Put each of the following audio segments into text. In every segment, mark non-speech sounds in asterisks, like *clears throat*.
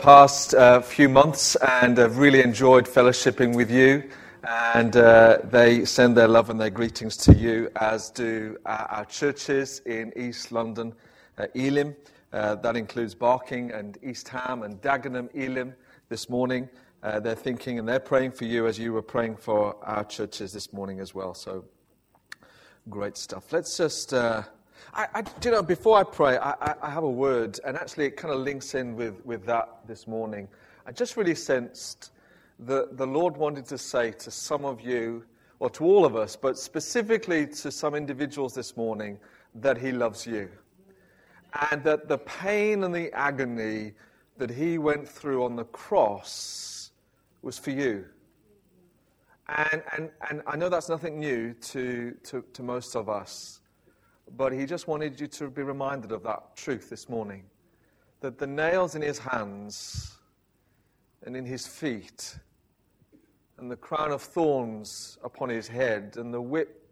past uh, few months and have really enjoyed fellowshipping with you. And uh, they send their love and their greetings to you, as do uh, our churches in East London, uh, Elim. Uh, that includes Barking and East Ham and Dagenham, Elim this morning. Uh, they're thinking and they're praying for you as you were praying for our churches this morning as well. So great stuff. Let's just. I, I, you know, before I pray, I, I, have a word, and actually it kind of links in with, with that this morning. I just really sensed that the Lord wanted to say to some of you, or to all of us, but specifically to some individuals this morning, that He loves you. And that the pain and the agony that He went through on the cross was for you. And, and, and I know that's nothing new to, to, to most of us. But he just wanted you to be reminded of that truth this morning that the nails in his hands and in his feet, and the crown of thorns upon his head, and the whip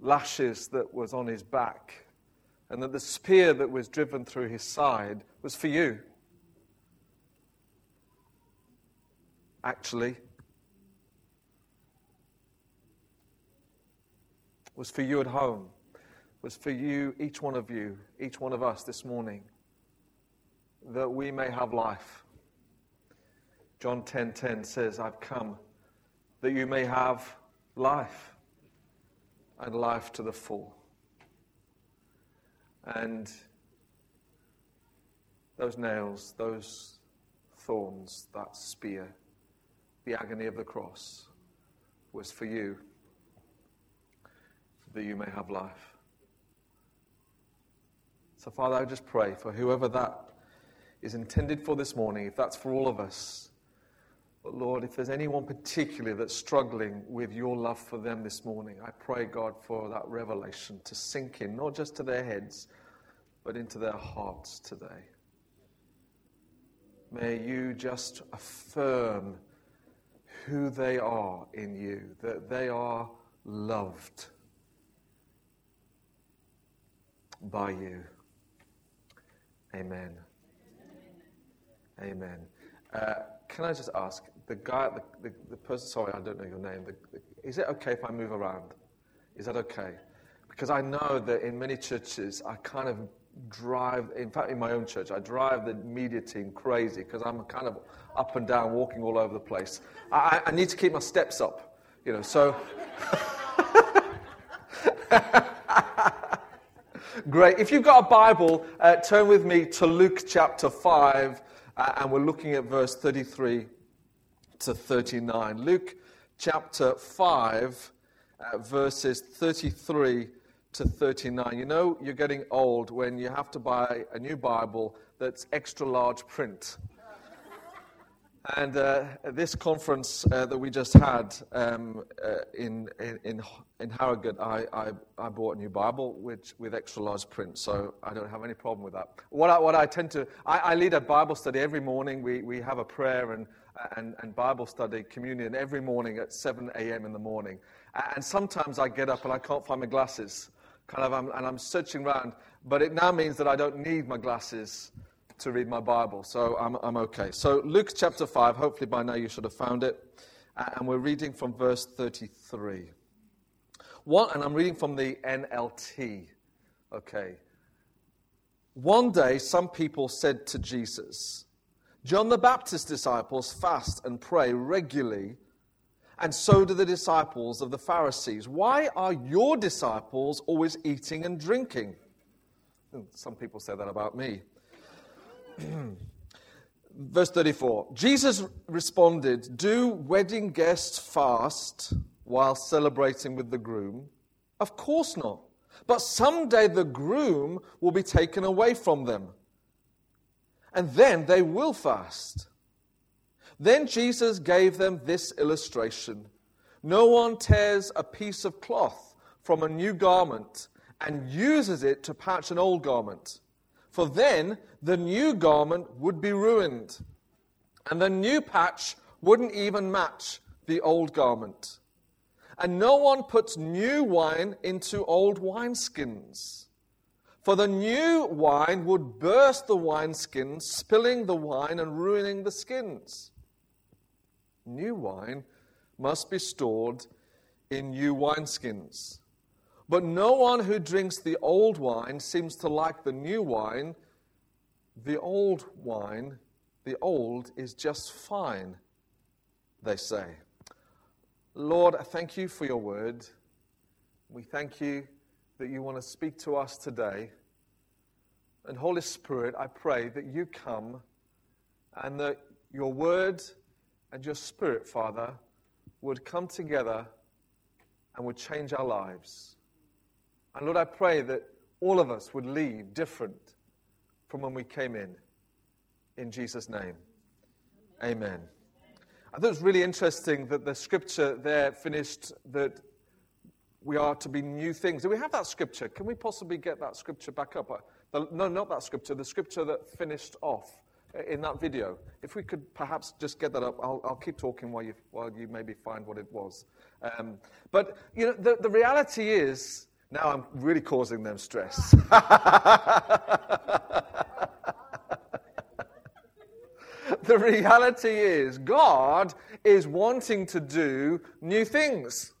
lashes that was on his back, and that the spear that was driven through his side was for you. Actually, was for you at home was for you, each one of you, each one of us this morning, that we may have life. John 10:10 10, 10 says, "I've come that you may have life and life to the full." And those nails, those thorns, that spear, the agony of the cross was for you that you may have life. So, Father, I just pray for whoever that is intended for this morning, if that's for all of us. But Lord, if there's anyone particularly that's struggling with your love for them this morning, I pray, God, for that revelation to sink in, not just to their heads, but into their hearts today. May you just affirm who they are in you, that they are loved by you. Amen. Amen. Uh, can I just ask the guy, the, the, the, person? Sorry, I don't know your name. The, is it okay if I move around? Is that okay? Because I know that in many churches, I kind of drive. In fact, in my own church, I drive the media team crazy because I'm kind of up and down, walking all over the place. I, I need to keep my steps up, you know. So. *laughs* *laughs* Great. If you've got a Bible, uh, turn with me to Luke chapter 5, uh, and we're looking at verse 33 to 39. Luke chapter 5, uh, verses 33 to 39. You know, you're getting old when you have to buy a new Bible that's extra large print. And uh, this conference uh, that we just had um, uh, in, in, in Harrogate, I, I, I, bought a new Bible which, with extra large print, so I don't have any problem with that. What I, what I tend to, I, I lead a Bible study every morning. We, we have a prayer and, and, and Bible study communion every morning at 7 a.m. in the morning. And sometimes I get up and I can't find my glasses, kind of, I'm, and I'm searching around. But it now means that I don't need my glasses to read my Bible, so I'm, I'm okay. So, Luke chapter 5, hopefully by now you should have found it. And we're reading from verse 33. One, and I'm reading from the NLT. Okay. One day, some people said to Jesus, John the Baptist's disciples fast and pray regularly, and so do the disciples of the Pharisees. Why are your disciples always eating and drinking? Hmm, some people say that about me. *clears throat* Verse 34 Jesus responded, Do wedding guests fast while celebrating with the groom? Of course not. But someday the groom will be taken away from them. And then they will fast. Then Jesus gave them this illustration No one tears a piece of cloth from a new garment and uses it to patch an old garment for then the new garment would be ruined, and the new patch wouldn't even match the old garment. And no one puts new wine into old wineskins. For the new wine would burst the wineskins, spilling the wine and ruining the skins. New wine must be stored in new wineskins. But no one who drinks the old wine seems to like the new wine. The old wine, the old, is just fine, they say. Lord, I thank you for your word. We thank you that you want to speak to us today. And Holy Spirit, I pray that you come and that your word and your spirit, Father, would come together and would change our lives. And Lord, I pray that all of us would leave different from when we came in. In Jesus' name. Amen. I thought it was really interesting that the scripture there finished that we are to be new things. Do we have that scripture? Can we possibly get that scripture back up? No, not that scripture, the scripture that finished off in that video. If we could perhaps just get that up, I'll, I'll keep talking while you, while you maybe find what it was. Um, but, you know, the, the reality is, now I'm really causing them stress. *laughs* the reality is, God is wanting to do new things.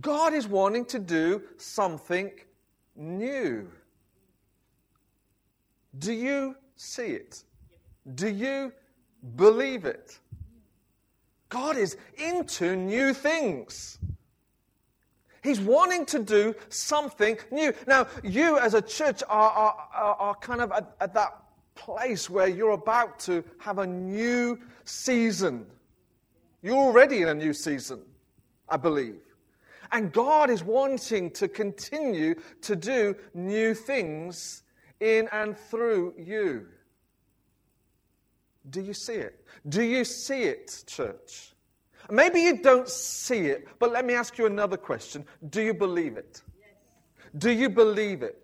God is wanting to do something new. Do you see it? Do you believe it? God is into new things. He's wanting to do something new. Now, you as a church are, are, are kind of at, at that place where you're about to have a new season. You're already in a new season, I believe. And God is wanting to continue to do new things in and through you. Do you see it? Do you see it, church? Maybe you don't see it, but let me ask you another question. Do you believe it? Yes. Do you believe it?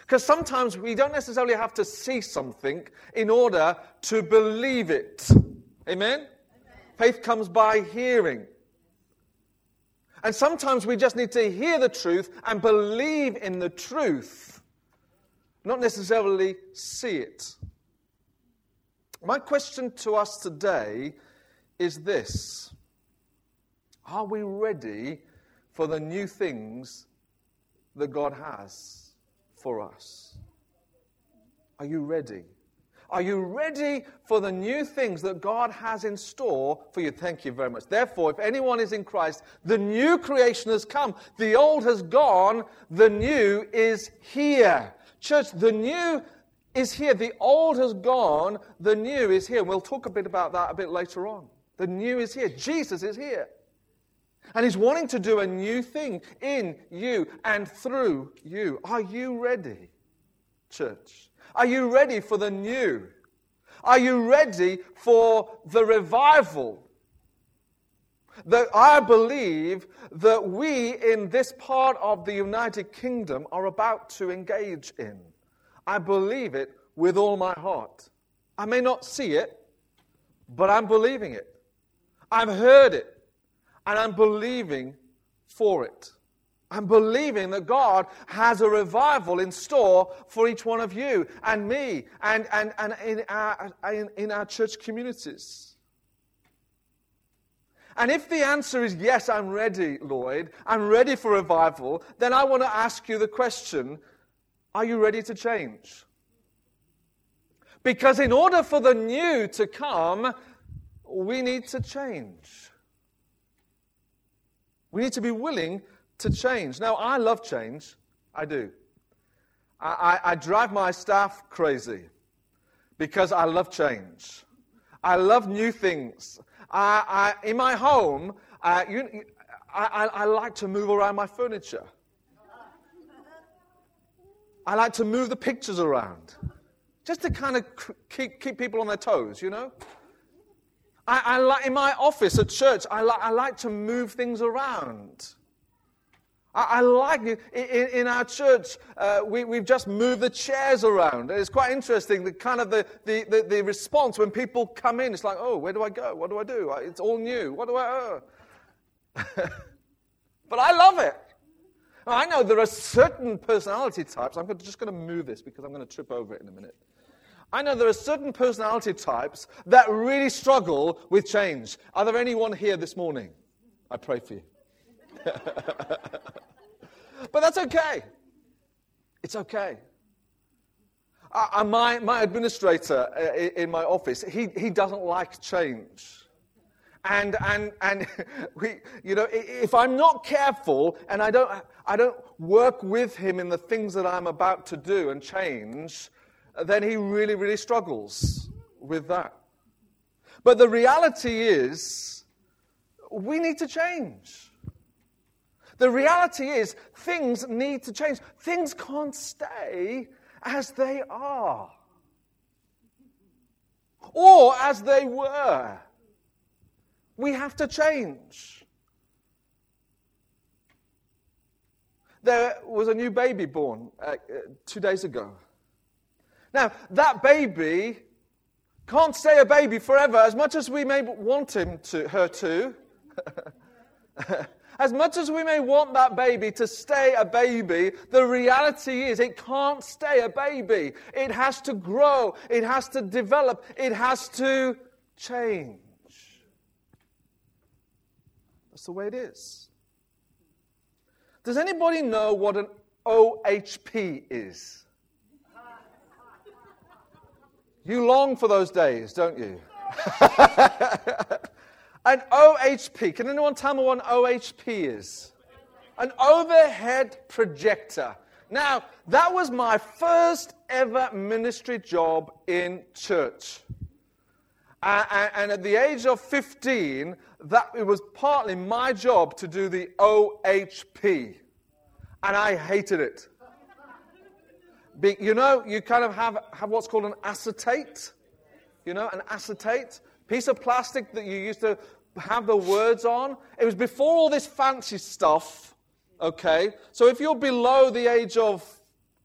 Because yes. sometimes we don't necessarily have to see something in order to believe it. Amen? Amen? Faith comes by hearing. And sometimes we just need to hear the truth and believe in the truth, not necessarily see it. My question to us today is this Are we ready for the new things that God has for us? Are you ready? Are you ready for the new things that God has in store for you? Thank you very much. Therefore, if anyone is in Christ, the new creation has come. The old has gone, the new is here. Church, the new is here. The old has gone, the new is here. And We'll talk a bit about that a bit later on. The new is here. Jesus is here. And he's wanting to do a new thing in you and through you. Are you ready, church? Are you ready for the new? Are you ready for the revival? That I believe that we in this part of the United Kingdom are about to engage in. I believe it with all my heart. I may not see it, but I'm believing it. I've heard it, and I'm believing for it. I'm believing that God has a revival in store for each one of you and me and, and, and in, our, in, in our church communities. And if the answer is yes, I'm ready, Lloyd, I'm ready for revival, then I want to ask you the question are you ready to change? Because in order for the new to come, we need to change. We need to be willing to change. Now, I love change. I do. I, I, I drive my staff crazy because I love change. I love new things. I, I, in my home, uh, you, I, I, like to move around my furniture. I like to move the pictures around just to kind of keep, keep people on their toes, you know? I, I like, in my office at church, I, li- I like to move things around. I, like it. In, in our church, uh, we, we've just moved the chairs around. It's quite interesting, the kind of the, the, the, the, response when people come in. It's like, oh, where do I go? What do I do? It's all new. What do I... Oh. *laughs* but I love it. I know there are certain personality types. I'm just going to move this because I'm going to trip over it in a minute. I know there are certain personality types that really struggle with change. Are there anyone here this morning? I pray for you. *laughs* but that's okay. It's okay. Uh, my, my administrator uh, in my office, he, he doesn't like change. And, and, and *laughs* we, you know, if I'm not careful and I don't, I don't work with him in the things that I'm about to do and change, then he really, really struggles with that. But the reality is, we need to change. The reality is, things need to change. Things can't stay as they are or as they were. We have to change. There was a new baby born uh, uh, two days ago. Now, that baby can't stay a baby forever, as much as we may want him to, her to. *laughs* as much as we may want that baby to stay a baby, the reality is it can't stay a baby. It has to grow, it has to develop, it has to change. That's the way it is. Does anybody know what an OHP is? You long for those days, don't you? *laughs* an OHP. Can anyone tell me what an OHP is? An overhead projector. Now, that was my first ever ministry job in church. And at the age of 15, that it was partly my job to do the OHP. And I hated it. Be, you know, you kind of have, have what's called an acetate. You know, an acetate piece of plastic that you used to have the words on. It was before all this fancy stuff, okay? So if you're below the age of,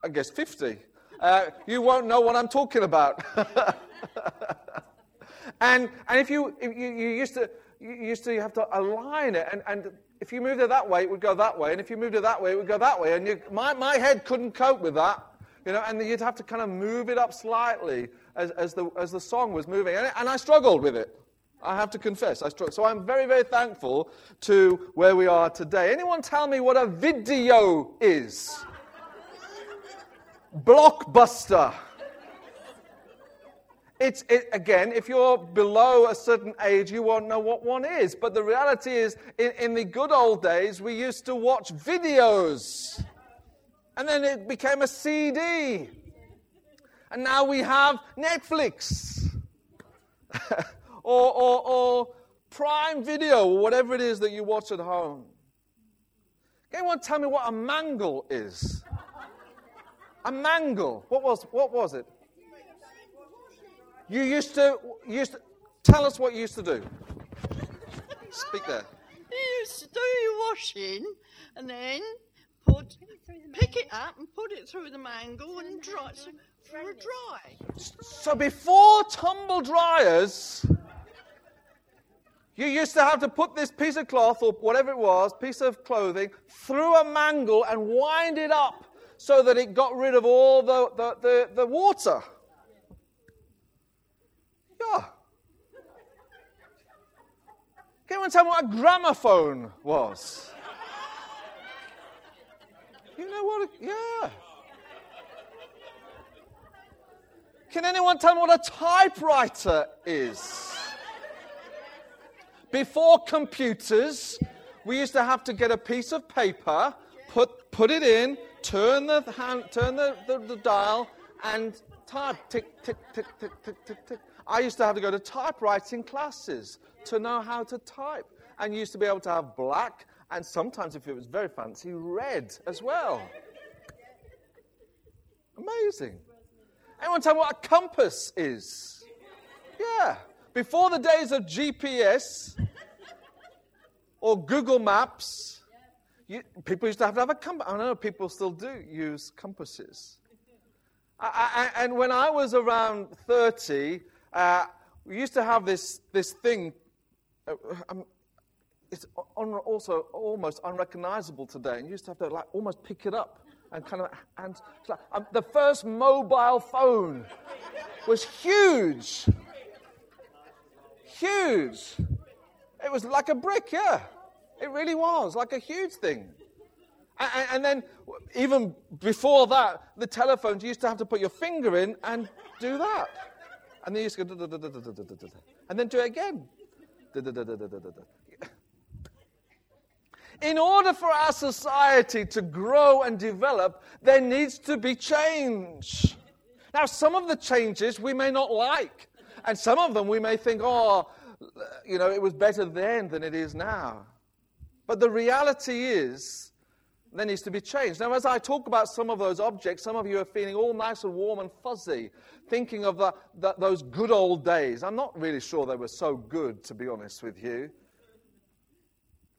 I guess, 50, uh, you won't know what I'm talking about. *laughs* And, and if you, if you, you, used to, you used to have to align it, and, and if you moved it that way, it would go that way, and if you moved it that way, it would go that way. And you, my, my head couldn't cope with that, you know, and you'd have to kind of move it up slightly as, as, the, as the song was moving. And, and I struggled with it. I have to confess, I struggled. So I'm very, very thankful to where we are today. Anyone tell me what a video is? Blockbuster. It's, it, again, if you're below a certain age, you won't know what one is. But the reality is, in, in the good old days, we used to watch videos. And then it became a CD. And now we have Netflix. *laughs* or, or, or Prime Video, or whatever it is that you watch at home. Can anyone tell me what a mangle is? A mangle. What was, what was it? You used to, used to tell us what you used to do. Speak there. *laughs* You used to do your washing and then put, pick it up and put it through the mangle and dry so, for a dry. So before tumble dryers, you used to have to put this piece of cloth or whatever it was, piece of clothing, through a mangle and wind it up so that it got rid of all the, the, the, the water. Yeah. Can anyone tell me what a gramophone was? You know what? A, yeah. Can anyone tell me what a typewriter is? Before computers, we used to have to get a piece of paper, put, put it in, turn the, hand, turn the, the, the dial, and type tick, tick, tick, tick, tick, tick, tick. I used to have to go to typewriting classes to know how to type and used to be able to have black and sometimes, if it was very fancy, red as well. Amazing. Anyone tell me what a compass is? Yeah. Before the days of GPS or Google Maps, you, people used to have to have a compass. I know people still do use compasses. I, I, and when I was around 30, uh, we used to have this, this thing. Uh, um, it's also almost unrecognizable today. And you used to have to like almost pick it up and kind of and like, um, the first mobile phone was huge, huge. It was like a brick, yeah. It really was like a huge thing. And, and then even before that, the telephones you used to have to put your finger in and do that, and then you used to go and then do it again. In order for our society to grow and develop, there needs to be change. Now, some of the changes we may not like, and some of them we may think, oh, you know, it was better then than it is now. But the reality is, there needs to be change. Now, as I talk about some of those objects, some of you are feeling all nice and warm and fuzzy, thinking of the, the, those good old days. I'm not really sure they were so good, to be honest with you.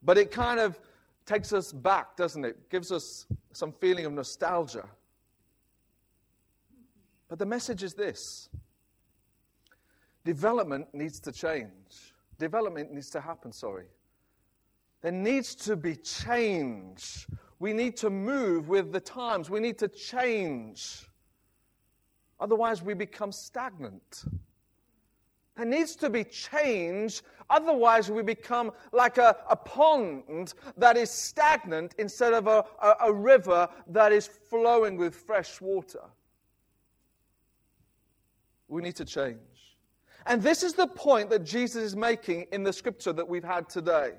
But it kind of takes us back, doesn't it? Gives us some feeling of nostalgia. But the message is this development needs to change. Development needs to happen, sorry. There needs to be change. We need to move with the times. We need to change. Otherwise, we become stagnant. There needs to be change. Otherwise, we become like a, a pond that is stagnant instead of a, a, a river that is flowing with fresh water. We need to change. And this is the point that Jesus is making in the scripture that we've had today.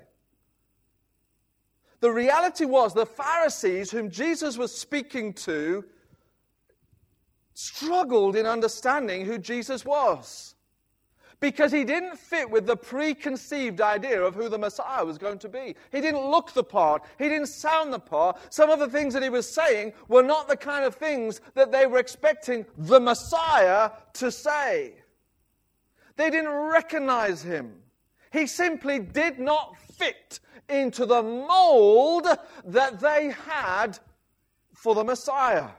The reality was the Pharisees, whom Jesus was speaking to, struggled in understanding who Jesus was because he didn't fit with the preconceived idea of who the Messiah was going to be. He didn't look the part, he didn't sound the part. Some of the things that he was saying were not the kind of things that they were expecting the Messiah to say. They didn't recognize him. He simply did not fit into the mold that they had for the Messiah.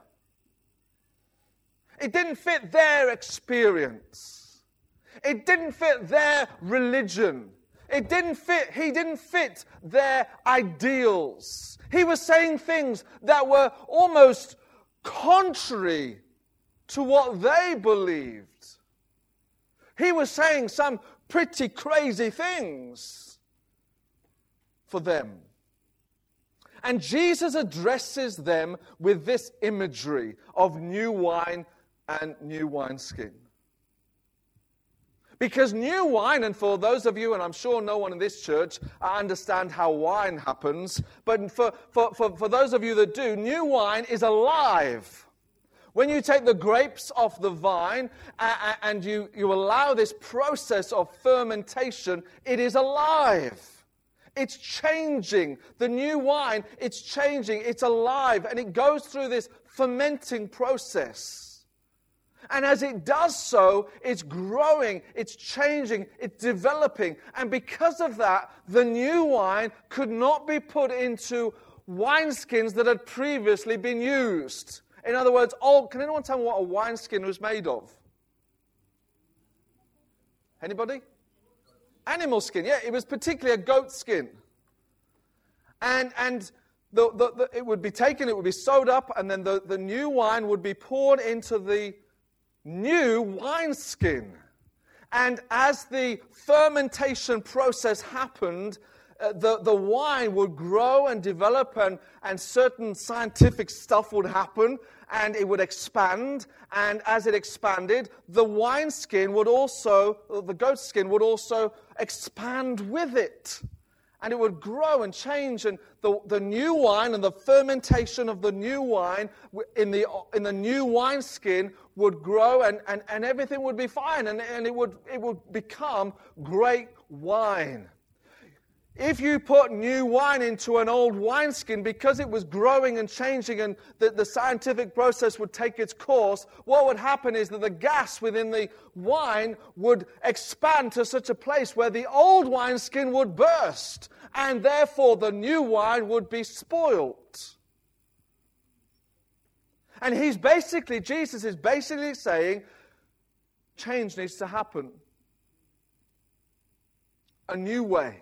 It didn't fit their experience. It didn't fit their religion. It didn't fit, he didn't fit their ideals. He was saying things that were almost contrary to what they believed. He was saying some pretty crazy things for them. And Jesus addresses them with this imagery of new wine and new wineskin. Because new wine, and for those of you, and I'm sure no one in this church understand how wine happens, but for, for, for, for those of you that do, new wine is alive. When you take the grapes off the vine and you, you allow this process of fermentation, it is alive. It's changing. The new wine, it's changing. It's alive. And it goes through this fermenting process. And as it does so, it's growing, it's changing, it's developing. And because of that, the new wine could not be put into wineskins that had previously been used. In other words, old, can anyone tell me what a wineskin was made of? Anybody? Animal skin, yeah, it was particularly a goat skin. And, and the, the, the, it would be taken, it would be sewed up, and then the, the new wine would be poured into the new wineskin. And as the fermentation process happened, uh, the, the wine would grow and develop, and, and certain scientific stuff would happen, and it would expand. And as it expanded, the wineskin would also, the goat skin would also expand with it and it would grow and change. And the, the new wine and the fermentation of the new wine in the, in the new wineskin would grow and, and, and everything would be fine and, and it, would, it would become great wine. If you put new wine into an old wineskin because it was growing and changing and the, the, scientific process would take its course, what would happen is that the gas within the wine would expand to such a place where the old wineskin would burst and therefore the new wine would be spoilt. And he's basically, Jesus is basically saying, change needs to happen. A new way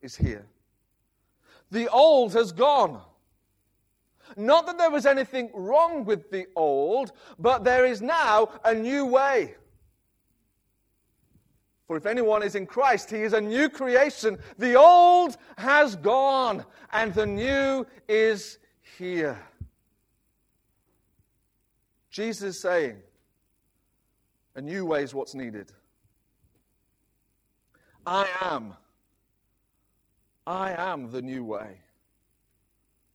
is here. The old has gone. Not that there was anything wrong with the old, but there is now a new way. For if anyone is in Christ, he is a new creation. The old has gone, and the new is here. Jesus is saying, a new way is what's needed. I am. I am the new way.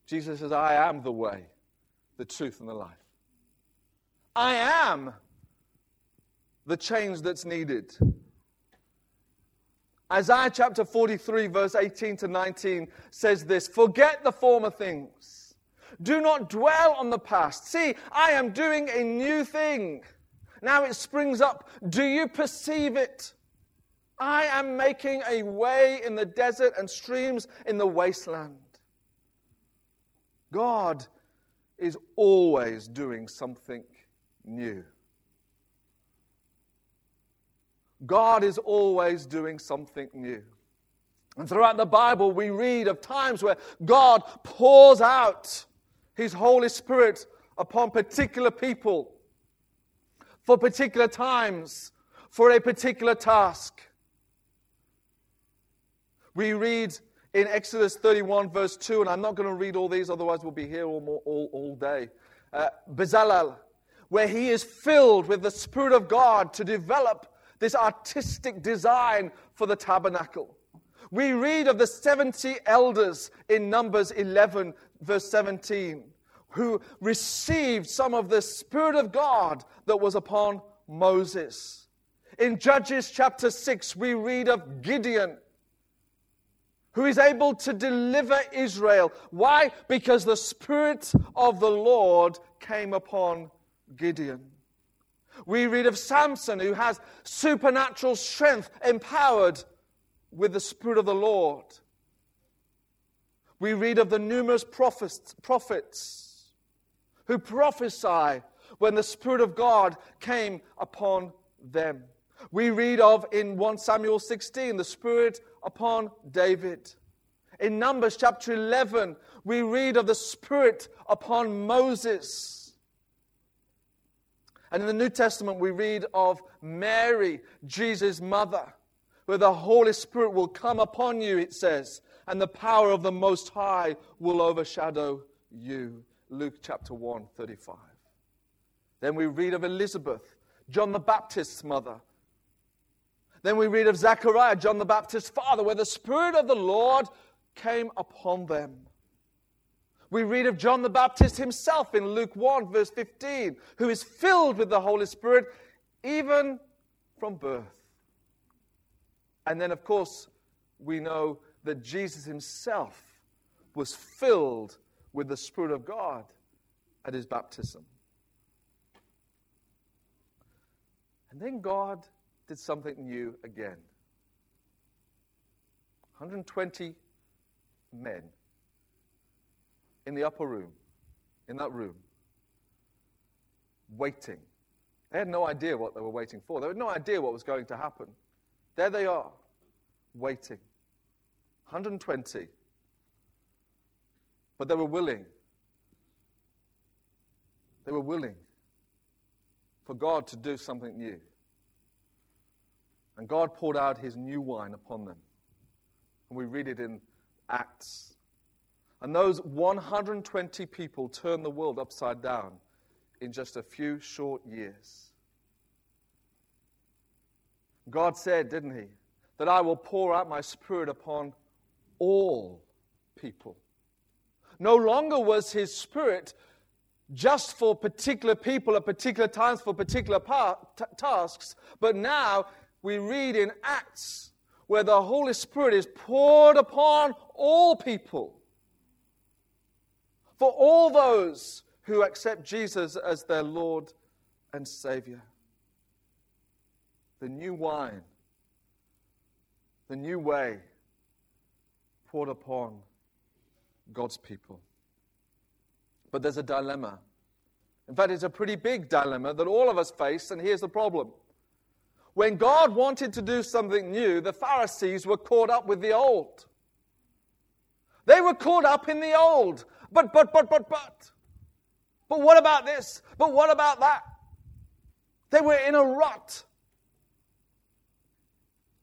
Jesus says, I am the way, the truth, and the life. I am the change that's needed. Isaiah chapter 43, verse 18 to 19 says this Forget the former things. Do not dwell on the past. See, I am doing a new thing. Now it springs up. Do you perceive it? I am making a way in the desert and streams in the wasteland. God is always doing something new. God is always doing something new. And throughout the Bible, we read of times where God pours out His Holy Spirit upon particular people for particular times, for a particular task. We read in Exodus 31, verse 2, and I'm not going to read all these, otherwise, we'll be here all, all, all day. Uh, Bezalel, where he is filled with the Spirit of God to develop this artistic design for the tabernacle. We read of the 70 elders in Numbers 11, verse 17, who received some of the Spirit of God that was upon Moses. In Judges chapter 6, we read of Gideon, who is able to deliver Israel. Why? Because the Spirit of the Lord came upon Gideon. We read of Samson, who has supernatural strength, empowered with the Spirit of the Lord. We read of the numerous prophets, prophets who prophesy when the Spirit of God came upon them. We read of in 1 Samuel 16 the Spirit upon David. In Numbers chapter 11, we read of the Spirit upon Moses. And in the New Testament, we read of Mary, Jesus' mother, where the Holy Spirit will come upon you, it says, and the power of the Most High will overshadow you. Luke chapter 1, 35. Then we read of Elizabeth, John the Baptist's mother. Then we read of Zechariah, John the Baptist's father, where the Spirit of the Lord came upon them. We read of John the Baptist himself in Luke 1, verse 15, who is filled with the Holy Spirit even from birth. And then, of course, we know that Jesus himself was filled with the Spirit of God at his baptism. And then God did something new again. 120 men in the upper room, in that room, waiting. They had no idea what they were waiting for. They had no idea what was going to happen. There they are, waiting. 120. But they were willing. They were willing for God to do something new. And God poured out his new wine upon them. And we read it in Acts and those 120 people turned the world upside down in just a few short years. God said, didn't He, that I will pour out my Spirit upon all people. No longer was His Spirit just for particular people at particular times for particular t- tasks, but now we read in Acts where the Holy Spirit is poured upon all people for all those who accept Jesus as their Lord and Savior. The new wine, the new way poured upon God's people. But there's a dilemma. In fact, it's a pretty big dilemma that all of us face, and here's the problem. When God wanted to do something new, the Pharisees were caught up with the old. They were caught up in the old. But, but, but, but, but. But what about this? But what about that? They were in a rut.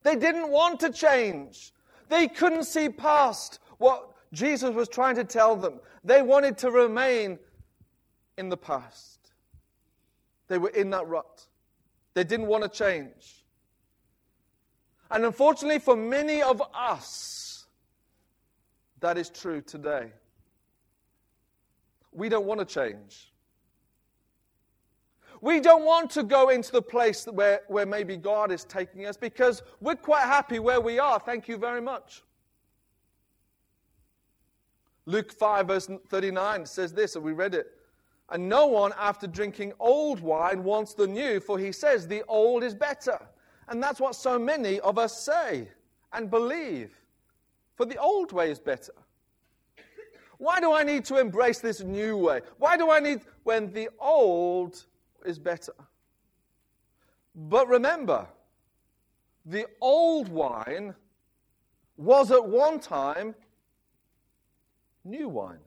They didn't want to change. They couldn't see past what Jesus was trying to tell them. They wanted to remain in the past. They were in that rut. They didn't want to change. And unfortunately, for many of us, that is true today. We don't want to change. We don't want to go into the place where, where maybe God is taking us because we're quite happy where we are. Thank you very much. Luke 5, verse 39 says this, and we read it. And no one, after drinking old wine, wants the new, for he says the old is better. And that's what so many of us say and believe. For the old way is better. Why do I need to embrace this new way? Why do I need when the old is better. But remember, the old wine was at one time new wine.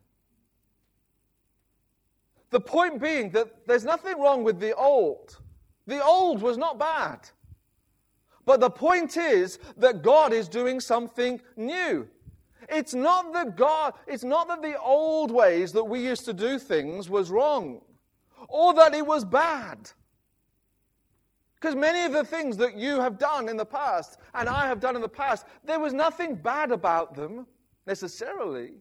The point being that there's nothing wrong with the old. The old was not bad. But the point is that God is doing something new. It's not that God, it's not that the old ways that we used to do things was wrong or that it was bad. Because many of the things that you have done in the past and I have done in the past, there was nothing bad about them necessarily.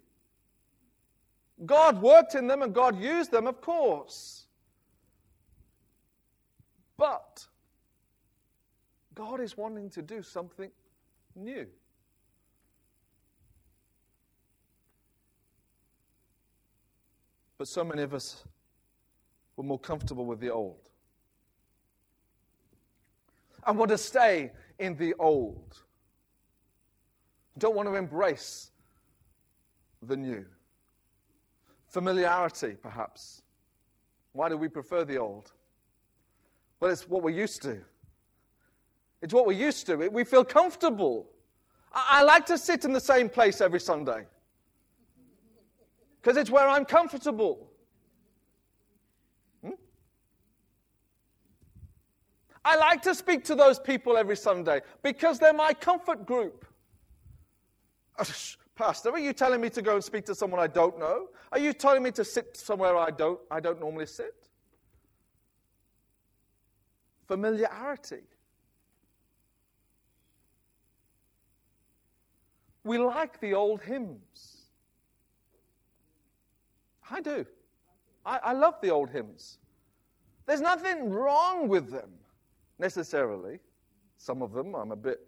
God worked in them and God used them, of course. But God is wanting to do something new. But so many of us we're more comfortable with the old. and want to stay in the old. Don't want to embrace the new. Familiarity, perhaps. Why do we prefer the old? Well, it's what we're used to. It's what we're used to. We feel comfortable. I, like to sit in the same place every Sunday because it's where I'm comfortable. I like to speak to those people every Sunday because they're my comfort group. *laughs* Pastor, are you telling me to go and speak to someone I don't know? Are you telling me to sit somewhere I don't, I don't normally sit? Familiarity. We like the old hymns. I do. I, I love the old hymns. There's nothing wrong with them necessarily. Some of them I'm a bit.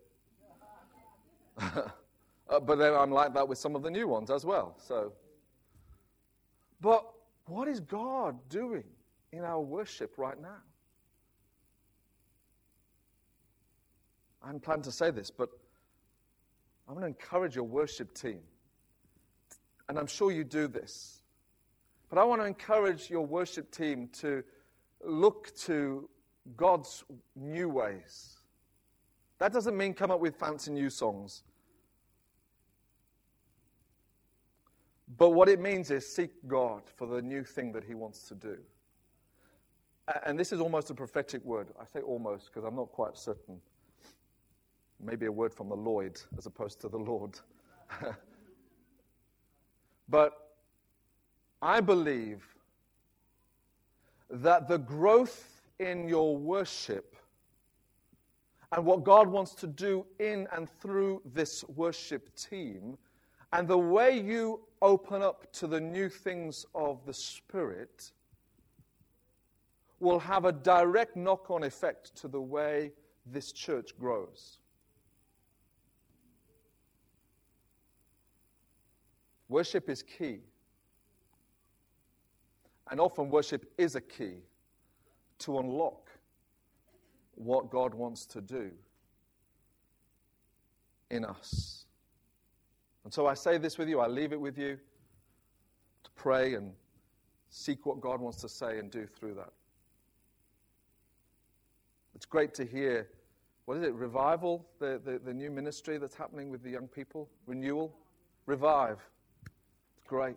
*laughs* uh, but then I'm like that with some of the new ones as well. So, but what is God doing in our worship right now? I hadn't planned to say this, but I'm going to encourage your worship team. And I'm sure you do this. But I want to encourage your worship team to look to God's new ways. That doesn't mean come up with fancy new songs. But what it means is seek God for the new thing that He wants to do. And this is almost a prophetic word. I say almost because I'm not quite certain. Maybe a word from the Lloyd as opposed to the Lord. *laughs* but I believe that the growth in your worship and what God wants to do in and through this worship team, and the way you open up to the new things of the Spirit will have a direct knock on effect to the way this church grows. Worship is key. And often, worship is a key to unlock what God wants to do in us. And so I say this with you, I leave it with you to pray and seek what God wants to say and do through that. It's great to hear, what is it, revival, the, the, the new ministry that's happening with the young people? Renewal? Revive. It's great.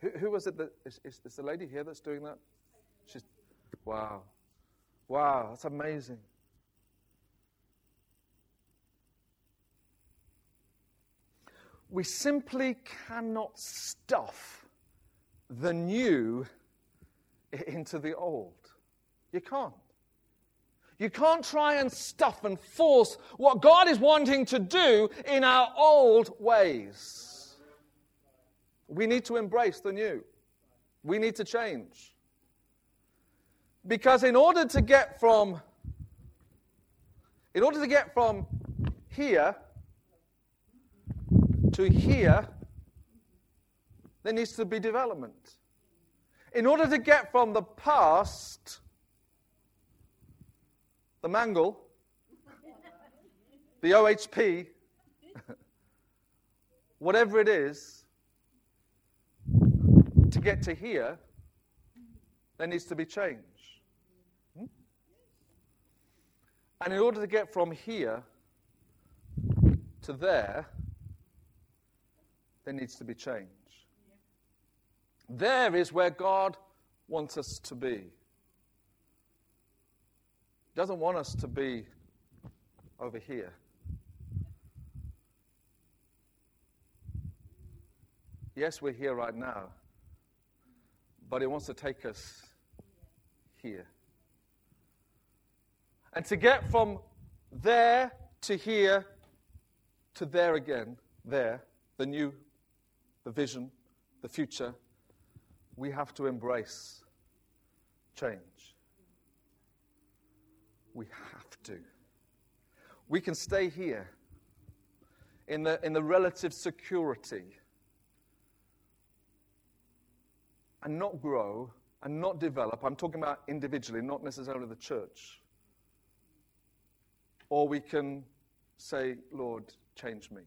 Who, who was it that is, is, is the lady here that's doing that? Wow. Wow, that's amazing. We simply cannot stuff the new into the old. You can't. You can't try and stuff and force what God is wanting to do in our old ways. We need to embrace the new. We need to change. Because in order to get from in order to get from here to here, there needs to be development. In order to get from the past, the mangle, the OHP, *laughs* whatever it is, to get to here, there needs to be change. Hmm? And in order to get from here to there, there needs to be change. There is where God wants us to be. He doesn't want us to be over here. Yes, we're here right now, but He wants to take us here. And to get from there to here to there again, there, the new the vision, the future, we have to embrace change. We have to. We can stay here in the, in the relative security and not grow and not develop. I'm talking about individually, not necessarily the church. Or we can say, Lord, change me.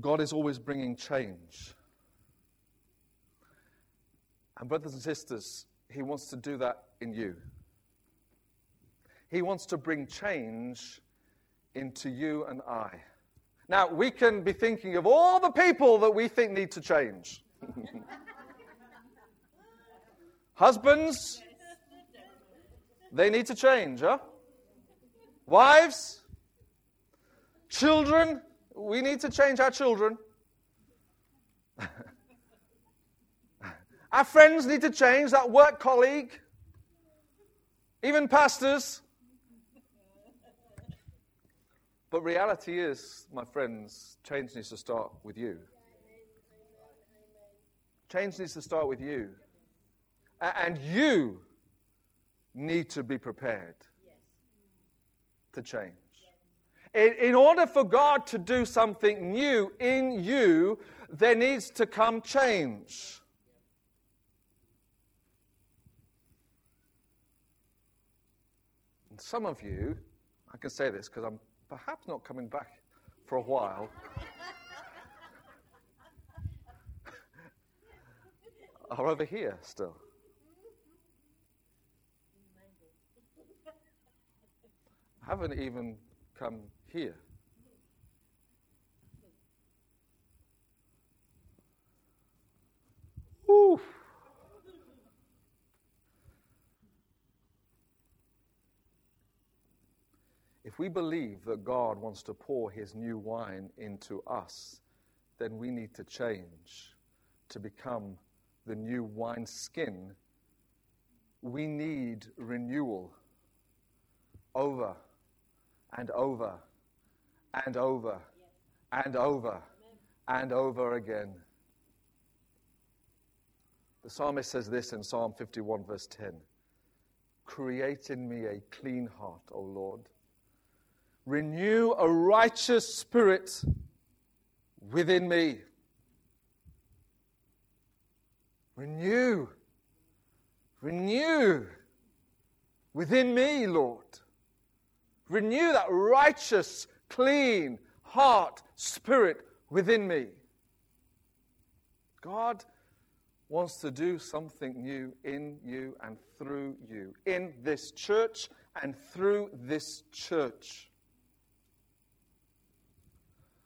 God is always bringing change. And, brothers and sisters, He wants to do that in you. He wants to bring change into you and I. Now, we can be thinking of all the people that we think need to change. *laughs* Husbands, they need to change, huh? Wives, children, we need to change our children. *laughs* our friends need to change, that work colleague, even pastors. But reality is, my friends, change needs to start with you. Change needs to start with you. And you need to be prepared to change. In, in order for God to do something new in you, there needs to come change. And some of you, I can say this because I'm perhaps not coming back for a while. *laughs* are over here still. Haven't even come here. Whew. If we believe that God wants to pour his new wine into us, then we need to change to become the new wine skin. We need renewal over and over and over and over and over again. The psalmist says this in Psalm 51, verse 10 Create in me a clean heart, O Lord. Renew a righteous spirit within me. Renew, renew within me, Lord. Renew that righteous, clean heart, spirit within me. God wants to do something new in you and through you, in this church and through this church.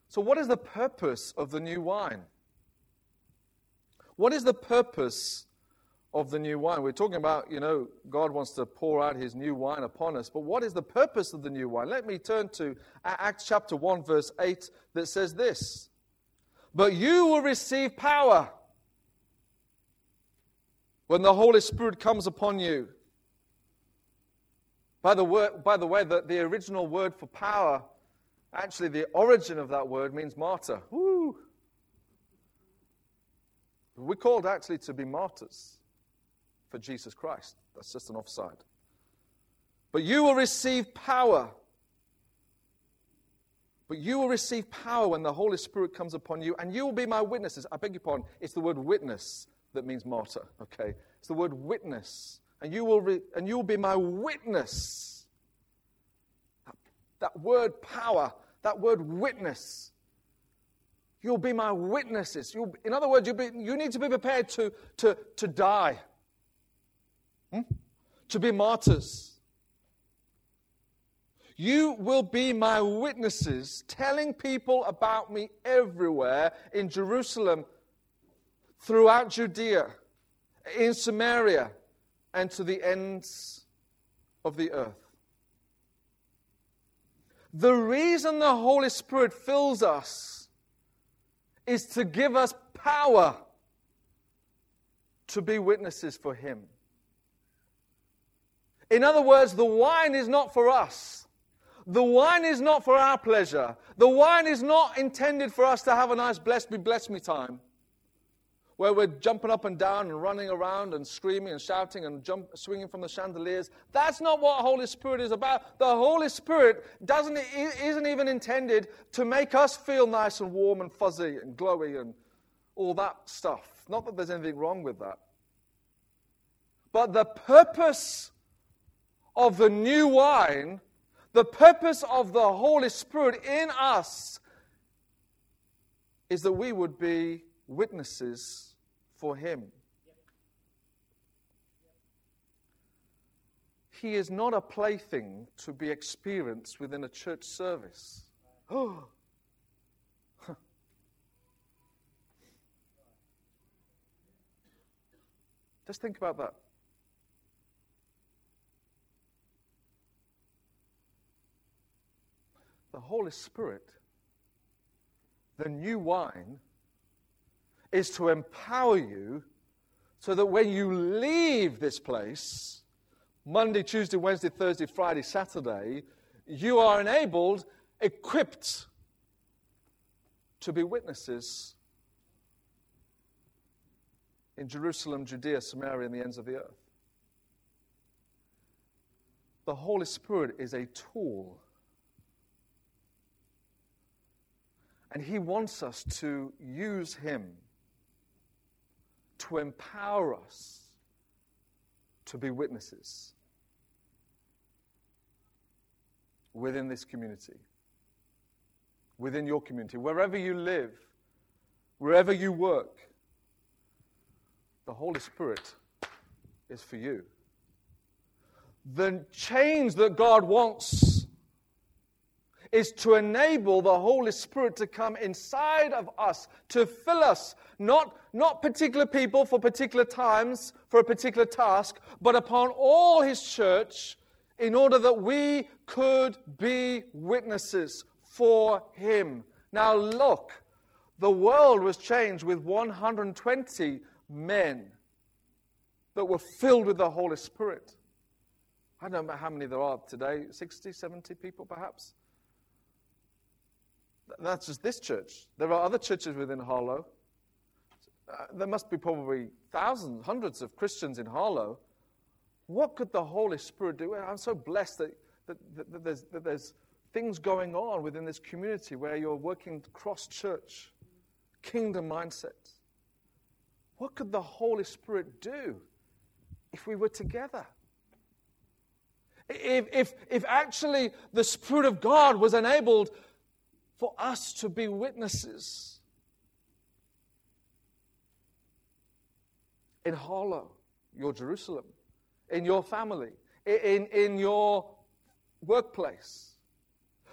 So, what is the purpose of the new wine? What is the purpose of the new wine? We're talking about, you know, God wants to pour out his new wine upon us, but what is the purpose of the new wine? Let me turn to Acts chapter 1, verse 8, that says this But you will receive power when the Holy Spirit comes upon you. By the, word, by the way, the, the original word for power, actually, the origin of that word means martyr. Woo! We're called actually to be martyrs for Jesus Christ. That's just an offside. But you will receive power. But you will receive power when the Holy Spirit comes upon you, and you will be my witnesses. I beg your pardon, it's the word witness that means martyr, okay? It's the word witness. And you will, re- and you will be my witness. That, that word power, that word witness You'll be my witnesses. You'll, in other words, be, you need to be prepared to, to, to die, hmm? to be martyrs. You will be my witnesses, telling people about me everywhere in Jerusalem, throughout Judea, in Samaria, and to the ends of the earth. The reason the Holy Spirit fills us is to give us power to be witnesses for Him. In other words, the wine is not for us. The wine is not for our pleasure. The wine is not intended for us to have a nice bless me, bless me time where we're jumping up and down and running around and screaming and shouting and jump, swinging from the chandeliers. That's not what Holy Spirit is about. The Holy Spirit doesn't, isn't even intended to make us feel nice and warm and fuzzy and glowy and all that stuff. Not that there's anything wrong with that. But the purpose of the new wine, the purpose of the Holy Spirit in us, is that we would be witnesses for him. He is not a plaything to be experienced within a church service. *gasps* Just think about that. The Holy Spirit, the new wine, is to empower you so that when you leave this place, Monday, Tuesday, Wednesday, Thursday, Friday, Saturday, you are enabled, equipped to be witnesses in Jerusalem, Judea, Samaria, and the ends of the earth. The Holy Spirit is a tool. And He wants us to use Him to empower us to be witnesses within this community, within your community, wherever you live, wherever you work. The Holy Spirit is for you. The change that God wants is to enable the Holy Spirit to come inside of us, to fill us, not, not particular people for particular times, for a particular task, but upon all His church, in order that we could be witnesses for Him. Now, look, the world was changed with 120 men that were filled with the Holy Spirit. I don't know how many there are today 60, 70 people perhaps. That's just this church. There are other churches within Harlow. Uh, there must be probably thousands, hundreds of Christians in Harlow. What could the Holy Spirit do? I'm so blessed that, that, that, that there's, there's things going on within this community where you're working cross church, kingdom mindset. What could the Holy Spirit do if we were together? If, if, if actually the Spirit of God was enabled for us to be witnesses. In Harlow, your Jerusalem, in your family, in, in your workplace.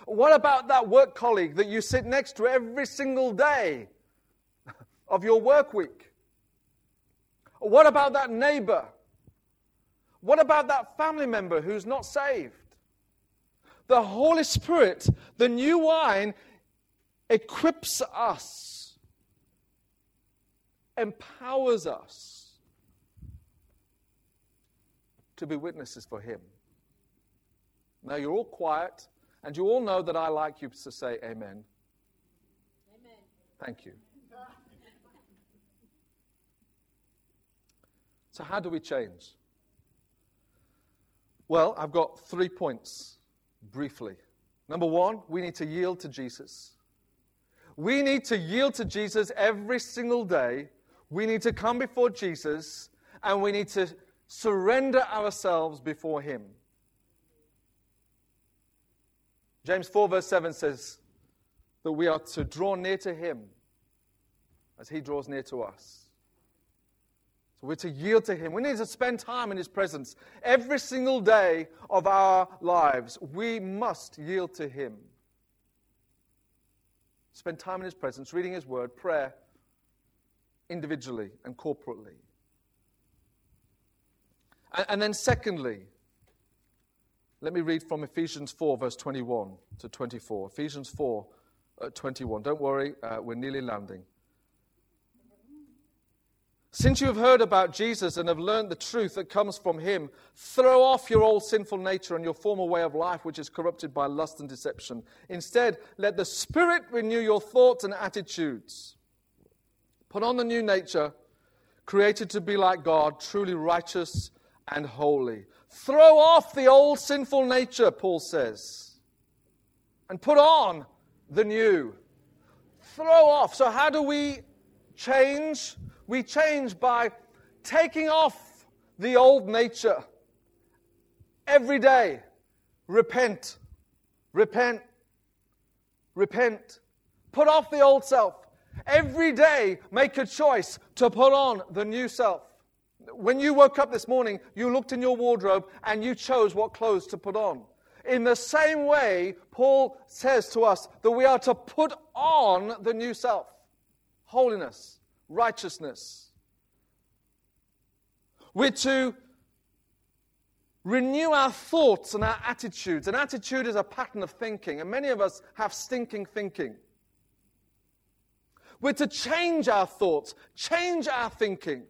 What about that work colleague that you sit next to every single day *laughs* of your work week? What about that neighbor? What about that family member who's not saved? The Holy Spirit, the new wine, equips us, empowers us to be witnesses for Him. Now, you're all quiet, and you all know that I like you to say amen. Amen. Thank you. So, how do we change? Well, I've got three points briefly. Number one, we need to yield to Jesus. We need to yield to Jesus every single day. We need to come before Jesus and we need to surrender ourselves before Him. James 4, verse 7 says that we are to draw near to Him as He draws near to us. So we're to yield to Him. We need to spend time in His presence. Every single day of our lives, we must yield to Him. Spend time in His presence, reading His Word, prayer, individually and corporately. And, and then, secondly, let me read from Ephesians 4, verse 21 to 24. Ephesians 4, uh, 21. Don't worry, uh, we're nearly landing. Since you have heard about Jesus and have learned the truth that comes from him, throw off your old sinful nature and your former way of life, which is corrupted by lust and deception. Instead, let the Spirit renew your thoughts and attitudes. Put on the new nature, created to be like God, truly righteous and holy. Throw off the old sinful nature, Paul says, and put on the new. Throw off. So, how do we change? We change by taking off the old nature. Every day, repent, repent, repent. Put off the old self. Every day, make a choice to put on the new self. When you woke up this morning, you looked in your wardrobe and you chose what clothes to put on. In the same way, Paul says to us that we are to put on the new self holiness, righteousness. We're to renew our thoughts and our attitudes. An attitude is a pattern of thinking, and many of us have stinking thinking. We're to change our thoughts, change our thinking.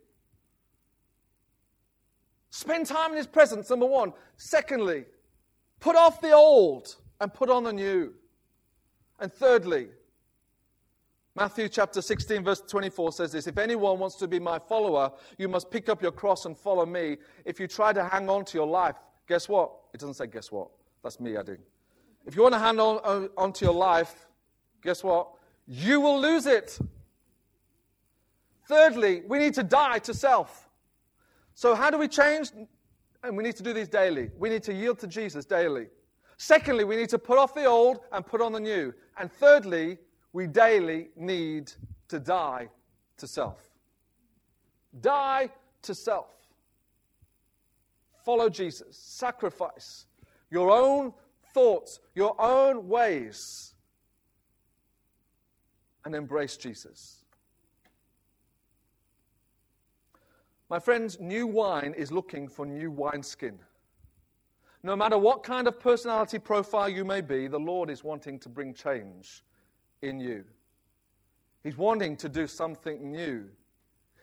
Spend time in His presence, number one. Secondly, put off the old and put on the new. And thirdly, Matthew chapter 16, verse 24 says this If anyone wants to be my follower, you must pick up your cross and follow me. If you try to hang on to your life, guess what? It doesn't say guess what. That's me adding. If you want to hang on, uh, on onto your life, guess what? You will lose it. Thirdly, we need to die to self. So, how do we change? And we need to do these daily. We need to yield to Jesus daily. Secondly, we need to put off the old and put on the new. And thirdly, we daily need to die to self. Die to self. Follow Jesus. Sacrifice your own thoughts, your own ways, and embrace Jesus. My friends, new wine is looking for new wineskin. No matter what kind of personality profile you may be, the Lord is wanting to bring change in you. He's wanting to do something new.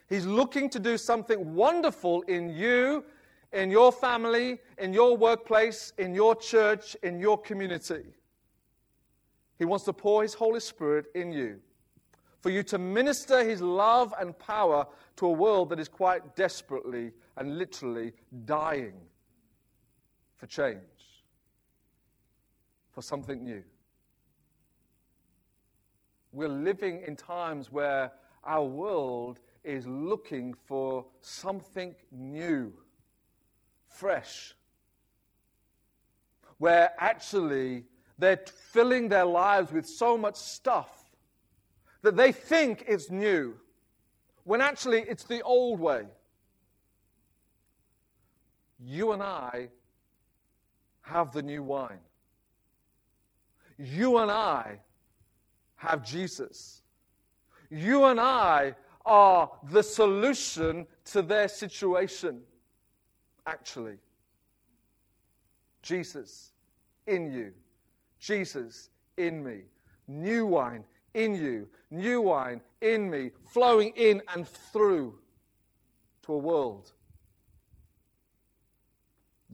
He's looking to do something wonderful in you, in your family, in your workplace, in your church, in your community. He wants to pour His Holy Spirit in you for you to minister His love and power to a world that is quite desperately and literally dying for change, for something new. We're living in times where our world is looking for something new, fresh, where actually they're filling their lives with so much stuff that they think it's new, when actually it's the old way. You and I have the new wine. You and I have Jesus. You and I are the solution to their situation, actually. Jesus in you, Jesus in me. New wine in you, new wine in me, flowing in and through to a world.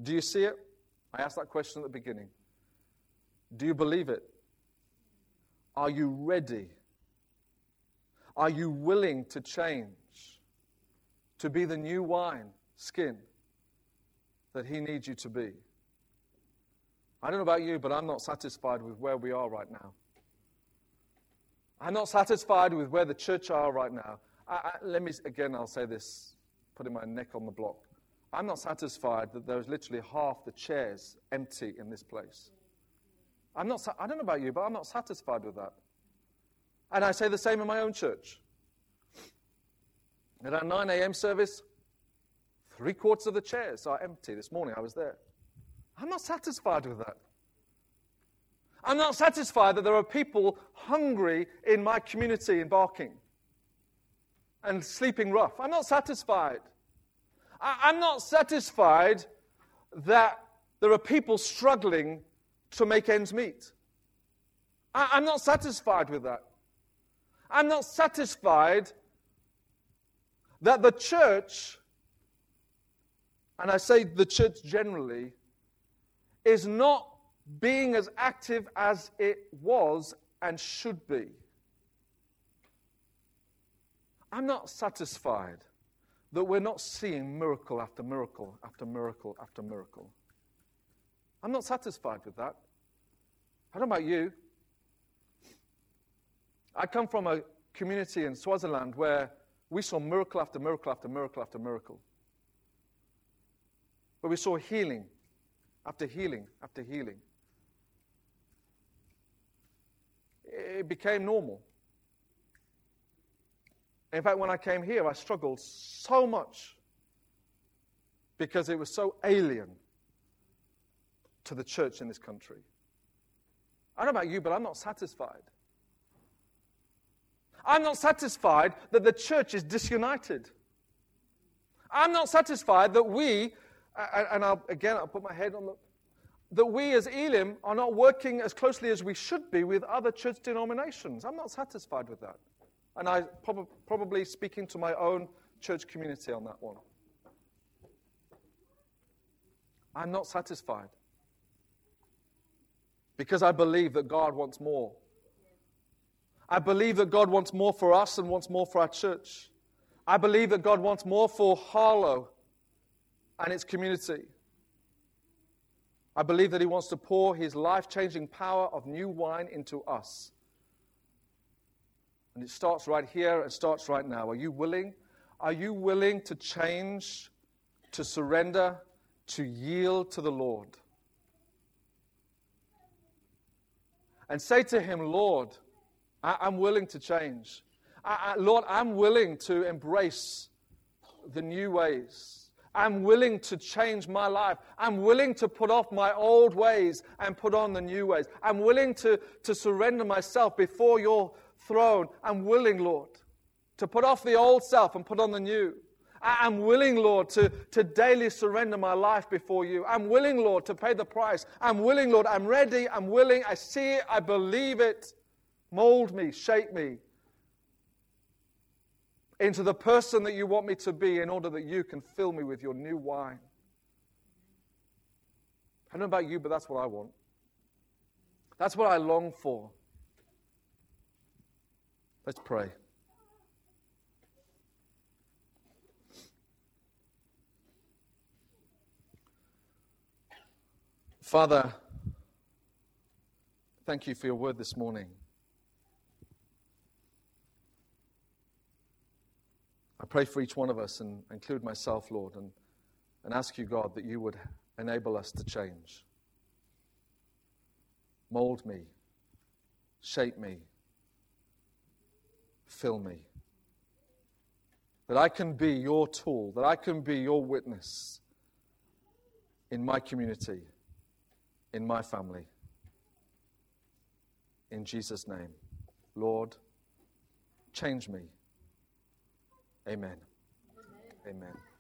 Do you see it? I asked that question at the beginning. Do you believe it? Are you ready? Are you willing to change? To be the new wine skin that He needs you to be? I don't know about you, but I'm not satisfied with where we are right now. I'm not satisfied with where the church are right now. I, I, let me, again, I'll say this, putting my neck on the block. I'm not satisfied that there's literally half the chairs empty in this place. I'm not, I don't know about you, but I'm not satisfied with that. And I say the same in my own church. At our 9 a.m. service, three quarters of the chairs are empty. This morning I was there. I'm not satisfied with that. I'm not satisfied that there are people hungry in my community in Barking and sleeping rough. I'm not satisfied. I, am not satisfied that there are people struggling to make ends meet. I, I'm not satisfied with that. I'm not satisfied that the church, and I say the church generally, is not being as active as it was and should be. I'm not satisfied that we're not seeing miracle after miracle after miracle after miracle. I'm not satisfied with that. Know about you. I come from a community in Swaziland where we saw miracle after miracle after miracle after miracle. Where we saw healing after healing after healing. It became normal. In fact, when I came here, I struggled so much because it was so alien to the church in this country. I don't know about you, but I'm not satisfied. I'm not satisfied that the church is disunited. I'm not satisfied that we, and I'll, again, I'll put my head on the, that we as Elim are not working as closely as we should be with other church denominations. I'm not satisfied with that. And I prob- probably speaking to my own church community on that one. I'm not satisfied. Because I believe that God wants more. I believe that God wants more for us and wants more for our church. I believe that God wants more for Harlow and its community. I believe that He wants to pour His life changing power of new wine into us. And it starts right here, it starts right now. Are you willing? Are you willing to change, to surrender, to yield to the Lord? And say to Him, Lord, I, am willing to change. I, I, Lord, I'm willing to embrace the new ways. I'm willing to change my life. I'm willing to put off my old ways and put on the new ways. I'm willing to, to surrender myself before your throne. I'm willing, Lord, to put off the old self and put on the new. I'm willing, Lord, to, to daily surrender my life before you. I'm willing, Lord, to pay the price. I'm willing, Lord. I'm ready. I'm willing. I see it. I believe it. Mold me, shape me, into the person that you want me to be in order that you can fill me with your new wine. I don't know about you, but that's what I want. That's what I long for. Let's pray. Father, thank you for your word this morning. I pray for each one of us and include myself, Lord, and, and ask you, God, that you would enable us to change. Mold me, shape me, fill me. That I can be your tool, that I can be your witness in my community, in my family. in Jesus' name. Lord, change me. Amen. Amen. Amen.